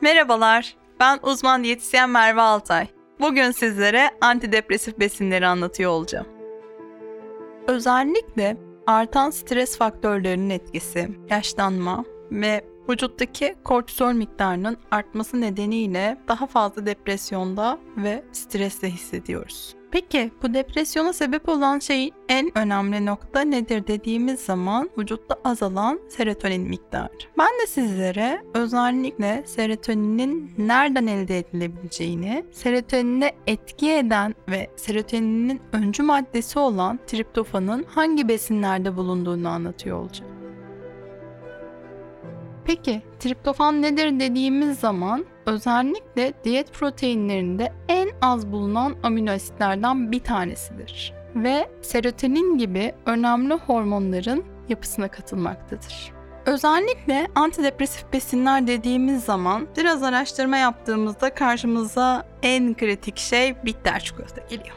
Merhabalar, ben uzman diyetisyen Merve Altay. Bugün sizlere antidepresif besinleri anlatıyor olacağım. Özellikle artan stres faktörlerinin etkisi, yaşlanma ve vücuttaki kortizol miktarının artması nedeniyle daha fazla depresyonda ve stresle hissediyoruz. Peki bu depresyona sebep olan şeyin en önemli nokta nedir dediğimiz zaman vücutta azalan serotonin miktarı. Ben de sizlere özellikle serotoninin nereden elde edilebileceğini, serotonine etki eden ve serotoninin öncü maddesi olan triptofanın hangi besinlerde bulunduğunu anlatıyor olacağım. Peki triptofan nedir dediğimiz zaman özellikle diyet proteinlerinde en az bulunan amino asitlerden bir tanesidir ve serotonin gibi önemli hormonların yapısına katılmaktadır. Özellikle antidepresif besinler dediğimiz zaman biraz araştırma yaptığımızda karşımıza en kritik şey bitter çikolata geliyor.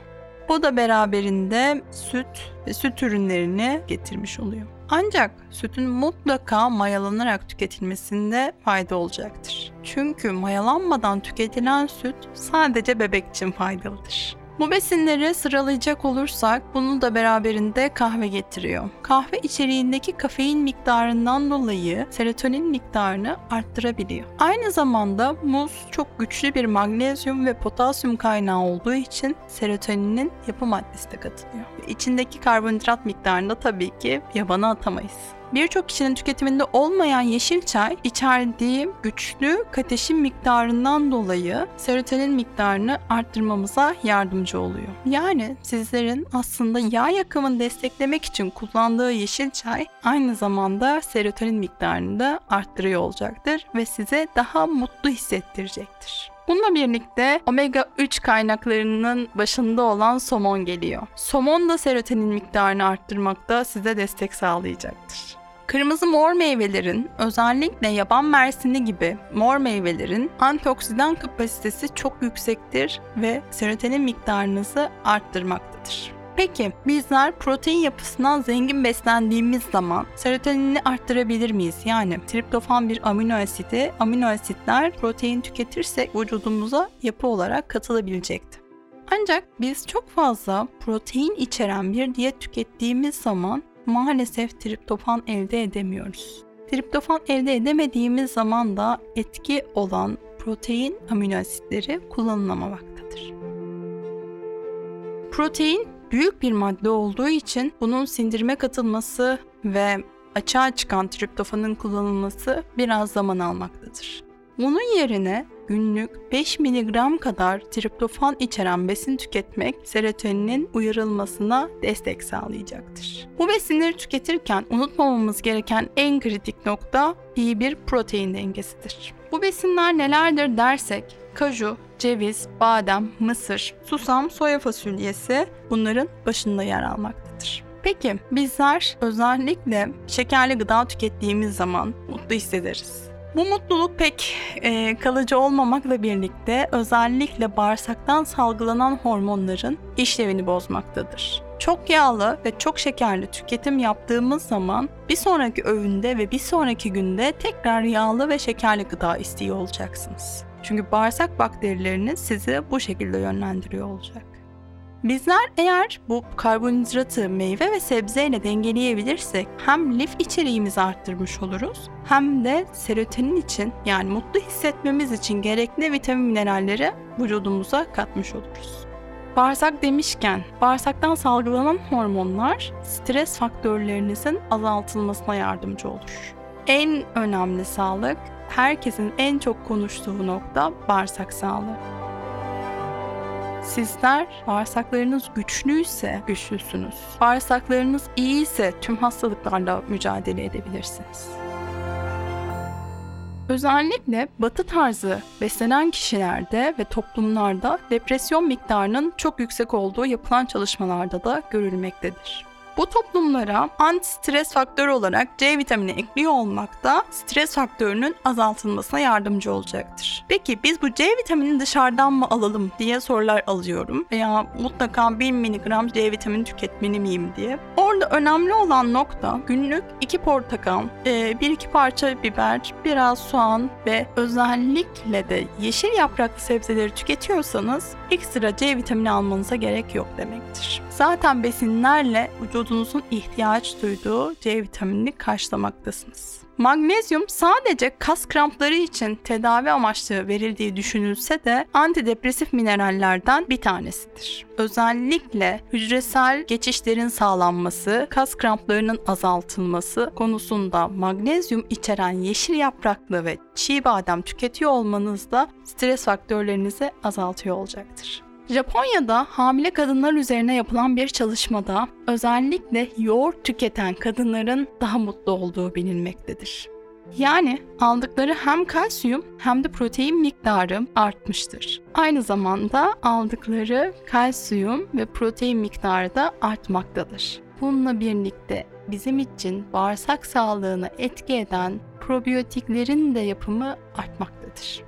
Bu da beraberinde süt ve süt ürünlerini getirmiş oluyor. Ancak sütün mutlaka mayalanarak tüketilmesinde fayda olacaktır. Çünkü mayalanmadan tüketilen süt sadece bebek için faydalıdır. Bu besinleri sıralayacak olursak bunu da beraberinde kahve getiriyor. Kahve içeriğindeki kafein miktarından dolayı serotonin miktarını arttırabiliyor. Aynı zamanda muz çok güçlü bir magnezyum ve potasyum kaynağı olduğu için serotoninin yapı maddesi de katılıyor. İçindeki karbonhidrat miktarını da tabii ki yabana atamayız. Birçok kişinin tüketiminde olmayan yeşil çay içerdiği güçlü kateşin miktarından dolayı serotonin miktarını arttırmamıza yardımcı oluyor. Yani sizlerin aslında yağ yakımını desteklemek için kullandığı yeşil çay aynı zamanda serotonin miktarını da arttırıyor olacaktır ve size daha mutlu hissettirecektir. Bununla birlikte omega 3 kaynaklarının başında olan somon geliyor. Somon da serotonin miktarını arttırmakta size destek sağlayacaktır. Kırmızı mor meyvelerin özellikle yaban mersini gibi mor meyvelerin antioksidan kapasitesi çok yüksektir ve serotonin miktarınızı arttırmaktadır. Peki bizler protein yapısından zengin beslendiğimiz zaman serotonini arttırabilir miyiz? Yani triptofan bir amino asidi, amino asitler protein tüketirsek vücudumuza yapı olarak katılabilecekti. Ancak biz çok fazla protein içeren bir diyet tükettiğimiz zaman maalesef triptofan elde edemiyoruz. Triptofan elde edemediğimiz zaman da etki olan protein amino asitleri kullanılamamaktadır. Protein büyük bir madde olduğu için bunun sindirime katılması ve açığa çıkan triptofanın kullanılması biraz zaman almaktadır. Bunun yerine günlük 5 mg kadar triptofan içeren besin tüketmek serotoninin uyarılmasına destek sağlayacaktır. Bu besinleri tüketirken unutmamamız gereken en kritik nokta iyi bir protein dengesidir. Bu besinler nelerdir dersek kaju, ceviz, badem, mısır, susam, soya fasulyesi bunların başında yer almaktadır. Peki bizler özellikle şekerli gıda tükettiğimiz zaman mutlu hissederiz. Bu mutluluk pek e, kalıcı olmamakla birlikte özellikle bağırsaktan salgılanan hormonların işlevini bozmaktadır. Çok yağlı ve çok şekerli tüketim yaptığımız zaman bir sonraki öğünde ve bir sonraki günde tekrar yağlı ve şekerli gıda istiyor olacaksınız. Çünkü bağırsak bakterileriniz sizi bu şekilde yönlendiriyor olacak. Bizler eğer bu karbonhidratı meyve ve sebzeyle dengeleyebilirsek hem lif içeriğimizi arttırmış oluruz hem de serotonin için yani mutlu hissetmemiz için gerekli vitamin mineralleri vücudumuza katmış oluruz. Bağırsak demişken, bağırsaktan salgılanan hormonlar stres faktörlerinizin azaltılmasına yardımcı olur. En önemli sağlık, herkesin en çok konuştuğu nokta bağırsak sağlığı. Sizler bağırsaklarınız güçlüyse güçlüsünüz. Bağırsaklarınız iyiyse tüm hastalıklarla mücadele edebilirsiniz. Özellikle batı tarzı beslenen kişilerde ve toplumlarda depresyon miktarının çok yüksek olduğu yapılan çalışmalarda da görülmektedir. Bu toplumlara anti-stres faktörü olarak C vitamini ekliyor olmak da stres faktörünün azaltılmasına yardımcı olacaktır. Peki biz bu C vitamini dışarıdan mı alalım diye sorular alıyorum veya mutlaka 1000 mg C vitamini tüketmeli miyim diye. Orada önemli olan nokta günlük 2 portakal, 1-2 parça biber, biraz soğan ve özellikle de yeşil yapraklı sebzeleri tüketiyorsanız ekstra C vitamini almanıza gerek yok demektir. Zaten besinlerle vücudunuzun ihtiyaç duyduğu C vitaminini karşılamaktasınız. Magnezyum sadece kas krampları için tedavi amaçlı verildiği düşünülse de antidepresif minerallerden bir tanesidir. Özellikle hücresel geçişlerin sağlanması, kas kramplarının azaltılması konusunda magnezyum içeren yeşil yapraklı ve çiğ badem tüketiyor olmanız da stres faktörlerinizi azaltıyor olacaktır. Japonya'da hamile kadınlar üzerine yapılan bir çalışmada özellikle yoğurt tüketen kadınların daha mutlu olduğu bilinmektedir. Yani aldıkları hem kalsiyum hem de protein miktarı artmıştır. Aynı zamanda aldıkları kalsiyum ve protein miktarı da artmaktadır. Bununla birlikte bizim için bağırsak sağlığına etki eden probiyotiklerin de yapımı artmaktadır.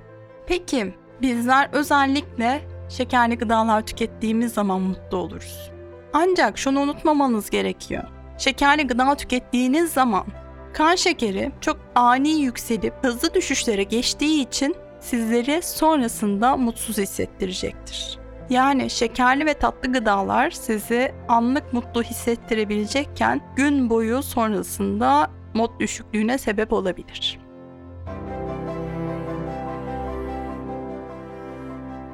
Peki bizler özellikle şekerli gıdalar tükettiğimiz zaman mutlu oluruz. Ancak şunu unutmamanız gerekiyor. Şekerli gıda tükettiğiniz zaman kan şekeri çok ani yükselip hızlı düşüşlere geçtiği için sizleri sonrasında mutsuz hissettirecektir. Yani şekerli ve tatlı gıdalar sizi anlık mutlu hissettirebilecekken gün boyu sonrasında mod düşüklüğüne sebep olabilir.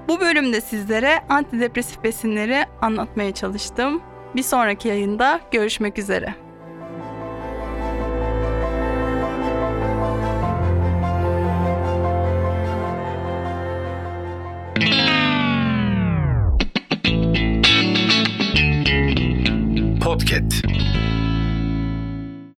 Bu bölümde sizlere antidepresif besinleri anlatmaya çalıştım. Bir sonraki yayında görüşmek üzere.